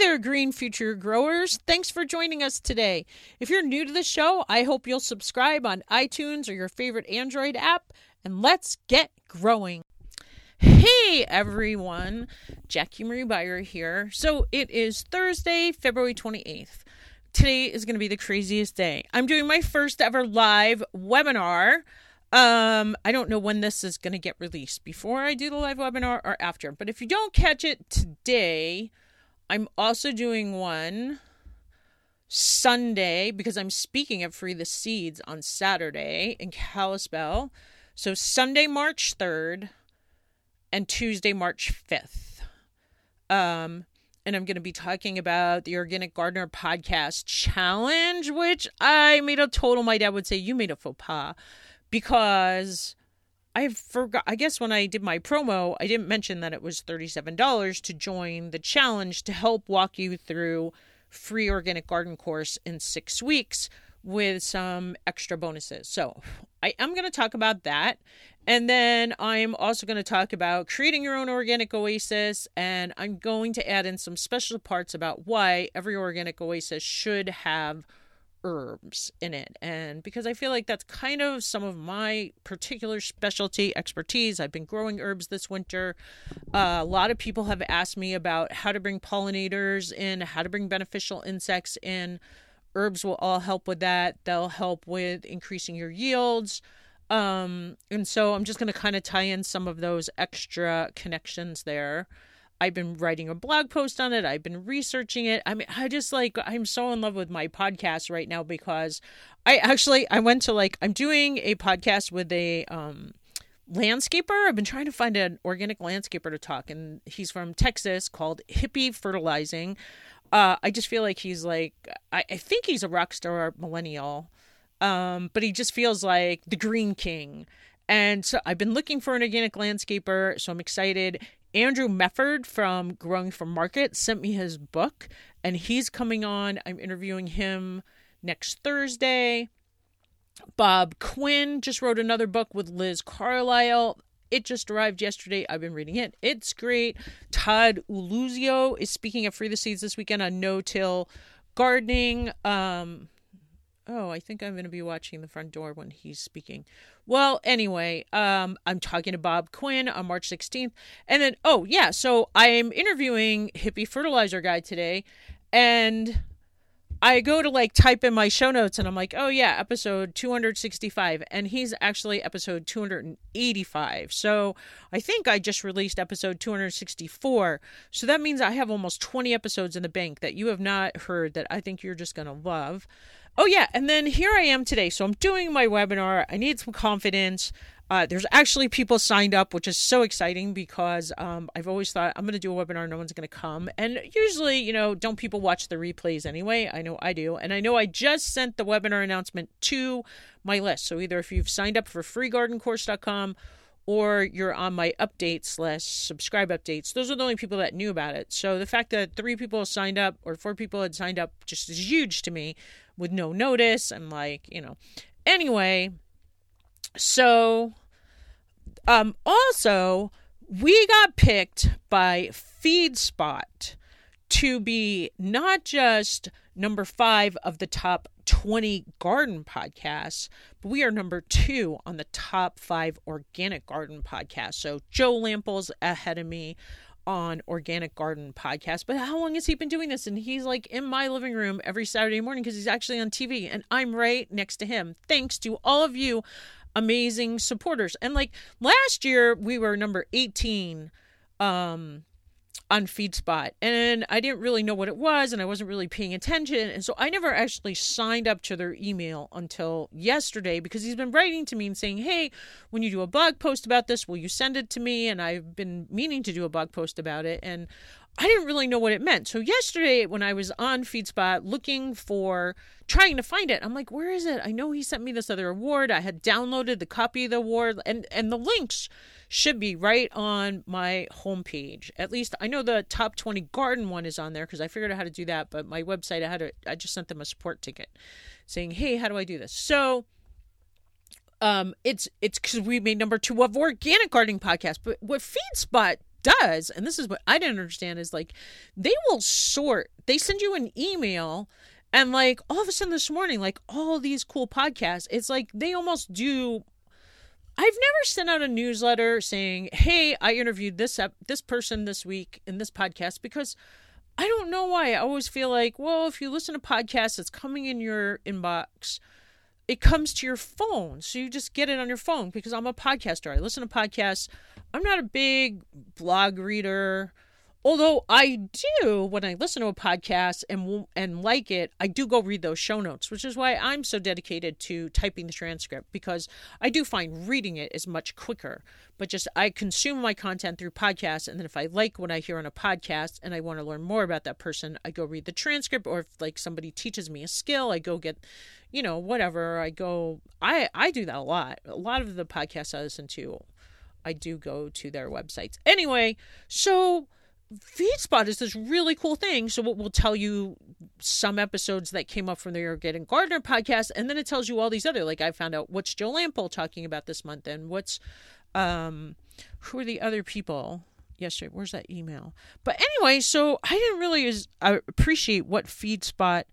there, Green Future Growers. Thanks for joining us today. If you're new to the show, I hope you'll subscribe on iTunes or your favorite Android app, and let's get growing. Hey everyone, Jackie Marie Beyer here. So it is Thursday, February 28th. Today is going to be the craziest day. I'm doing my first ever live webinar. Um, I don't know when this is going to get released, before I do the live webinar or after. But if you don't catch it today, I'm also doing one Sunday because I'm speaking at Free the Seeds on Saturday in Kalispell. So Sunday, March 3rd and Tuesday, March 5th. Um, and I'm going to be talking about the Organic Gardener Podcast Challenge, which I made a total, my dad would say, you made a faux pas because I forgot. I guess when I did my promo, I didn't mention that it was $37 to join the challenge to help walk you through free organic garden course in six weeks with some extra bonuses. So I am going to talk about that. And then I'm also going to talk about creating your own organic oasis. And I'm going to add in some special parts about why every organic oasis should have herbs in it. And because I feel like that's kind of some of my particular specialty expertise, I've been growing herbs this winter. Uh, a lot of people have asked me about how to bring pollinators in, how to bring beneficial insects in. Herbs will all help with that. They'll help with increasing your yields. Um, and so I'm just going to kind of tie in some of those extra connections there. I've been writing a blog post on it. I've been researching it. I mean, I just like I'm so in love with my podcast right now because I actually I went to like I'm doing a podcast with a um landscaper. I've been trying to find an organic landscaper to talk and he's from Texas called Hippie Fertilizing. Uh I just feel like he's like I, I think he's a rock star millennial um, but he just feels like the Green King. And so I've been looking for an organic landscaper, so I'm excited. Andrew Mefferd from Growing for Market sent me his book, and he's coming on. I'm interviewing him next Thursday. Bob Quinn just wrote another book with Liz Carlisle. It just arrived yesterday. I've been reading it. It's great. Todd Uluzio is speaking at Free the Seeds this weekend on no till gardening. Um, oh, I think I'm going to be watching the front door when he's speaking. Well, anyway, um, I'm talking to Bob Quinn on March 16th. And then, oh, yeah, so I'm interviewing Hippie Fertilizer Guy today. And I go to like type in my show notes and I'm like, oh, yeah, episode 265. And he's actually episode 285. So I think I just released episode 264. So that means I have almost 20 episodes in the bank that you have not heard that I think you're just going to love. Oh, yeah. And then here I am today. So I'm doing my webinar. I need some confidence. Uh, there's actually people signed up, which is so exciting because um, I've always thought I'm going to do a webinar, no one's going to come. And usually, you know, don't people watch the replays anyway? I know I do. And I know I just sent the webinar announcement to my list. So either if you've signed up for freegardencourse.com or you're on my updates slash subscribe updates, those are the only people that knew about it. So the fact that three people signed up or four people had signed up just is huge to me with no notice and like, you know. Anyway, so um also we got picked by FeedSpot to be not just number 5 of the top 20 garden podcasts, but we are number 2 on the top 5 organic garden podcasts. So Joe Lamp'l's ahead of me on Organic Garden podcast. But how long has he been doing this? And he's like in my living room every Saturday morning because he's actually on TV and I'm right next to him. Thanks to all of you amazing supporters. And like last year we were number 18 um on FeedSpot, and I didn't really know what it was, and I wasn't really paying attention, and so I never actually signed up to their email until yesterday because he's been writing to me and saying, "Hey, when you do a blog post about this, will you send it to me?" And I've been meaning to do a blog post about it, and I didn't really know what it meant. So yesterday, when I was on FeedSpot looking for, trying to find it, I'm like, "Where is it?" I know he sent me this other award. I had downloaded the copy of the award, and and the links should be right on my homepage. At least I know the top 20 garden one is on there because I figured out how to do that. But my website, I had to, I just sent them a support ticket saying, hey, how do I do this? So um, it's it's because we made number two of organic gardening podcast. But what FeedSpot does, and this is what I didn't understand, is like they will sort. They send you an email, and like all of a sudden this morning, like all these cool podcasts, it's like they almost do. I've never sent out a newsletter saying, "Hey, I interviewed this ep- this person this week in this podcast," because I don't know why. I always feel like, well, if you listen to podcasts, it's coming in your inbox it comes to your phone. So you just get it on your phone because I'm a podcaster. I listen to podcasts. I'm not a big blog reader. Although I do when I listen to a podcast and and like it, I do go read those show notes, which is why I'm so dedicated to typing the transcript because I do find reading it is much quicker. But just I consume my content through podcasts, and then if I like what I hear on a podcast and I want to learn more about that person, I go read the transcript. Or if like somebody teaches me a skill, I go get, you know, whatever. I go. I I do that a lot. A lot of the podcasts I listen to, I do go to their websites. Anyway, so FeedSpot is this really cool thing. So it will tell you some episodes that came up from the Organic Gardener podcast, and then it tells you all these other. Like I found out what's Joe Lamp'l talking about this month, and what's um, who are the other people yesterday? Where's that email? But anyway, so I didn't really as, uh, appreciate what FeedSpot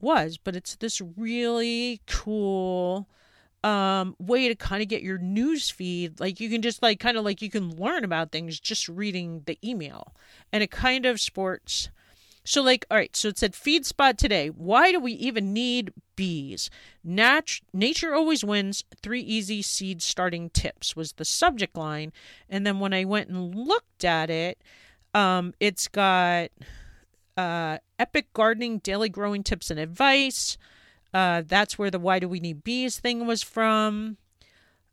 was, but it's this really cool um, way to kind of get your news feed. Like you can just like kind of like you can learn about things just reading the email, and it kind of sports. So like, all right, so it said FeedSpot today. Why do we even need bees? Nat- nature always wins. Three easy seed starting tips was the subject line, and then when I went and looked at it, um, it's got uh, epic gardening, daily growing tips and advice. Uh, that's where the why do we need bees thing was from.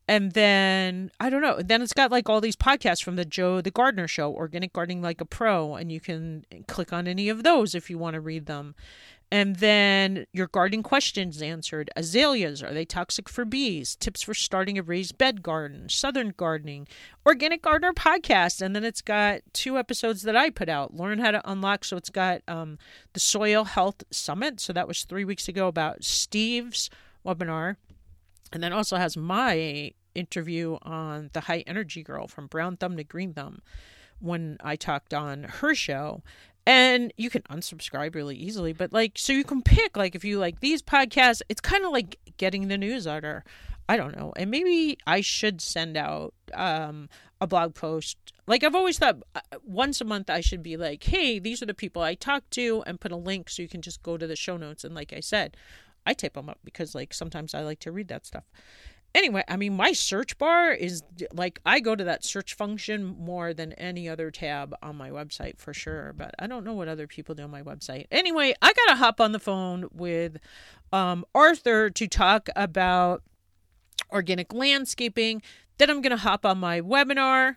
And then I don't know. Then it's got like all these podcasts from the Joe the Gardener Show, Organic Gardening Like a Pro, and you can click on any of those if you want to read them. And then your gardening questions answered. Azaleas, are they toxic for bees? Tips for starting a raised bed garden, southern gardening, organic gardener podcast. And then it's got two episodes that I put out. Learn how to unlock. So it's got um, the Soil Health Summit. So that was three weeks ago about Steve's webinar. And then also has my interview on the high energy girl from brown thumb to green thumb when I talked on her show. And you can unsubscribe really easily but like so you can pick like if you like these podcasts it's kind of like getting the newsletter i don't know. And maybe i should send out um a blog post. Like i've always thought uh, once a month i should be like hey these are the people i talked to and put a link so you can just go to the show notes and like i said i type them up because like sometimes i like to read that stuff anyway, I mean, my search bar is like I go to that search function more than any other tab on my website for sure. But I don't know what other people do on my website. Anyway, I got to hop on the phone with um, Arthur to talk about organic landscaping. Then I'm going to hop on my webinar.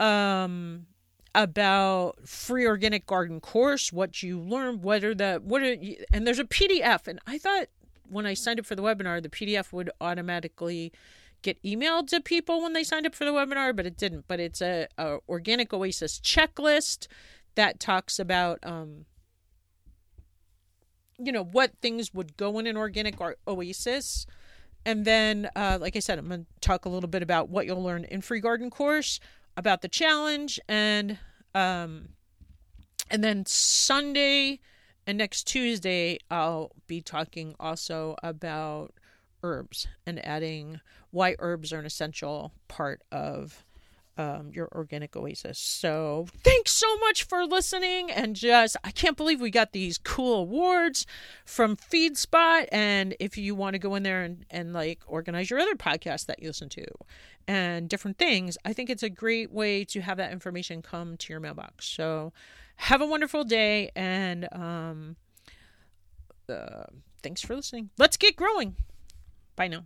Um, about free organic garden course what you learn what are the what are you, and there's a pdf and i thought when I signed up for the webinar, the PDF would automatically get emailed to people when they signed up for the webinar, but it didn't. But it's a, a organic oasis checklist that talks about um, you know what things would go in an organic oasis and then uh, like i said i'm going to talk a little bit about what you'll learn in free garden course about the challenge and um, and then sunday and next Tuesday, I'll be talking also about herbs and adding why herbs are an essential part of um, your organic oasis. So thanks so much for listening. And just, I can't believe we got these cool awards from FeedSpot. And if you want to go in there and, and like organize your other podcasts that you listen to and different things, I think it's a great way to have that information come to your mailbox. So have a wonderful day and um, uh, thanks for listening. Let's get growing. Bye now.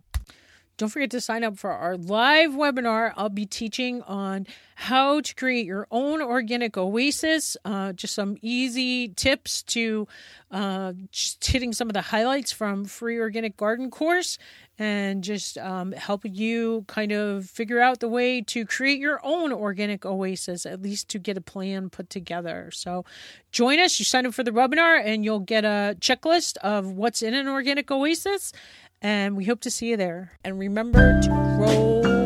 Don't forget to sign up for our live webinar. I'll be teaching on how to create your own organic oasis. Uh, just some easy tips to uh, just hitting some of the highlights from free organic garden course and just um, help you kind of figure out the way to create your own organic oasis, at least to get a plan put together. So join us. You sign up for the webinar and you'll get a checklist of what's in an organic oasis and we hope to see you there. And remember to grow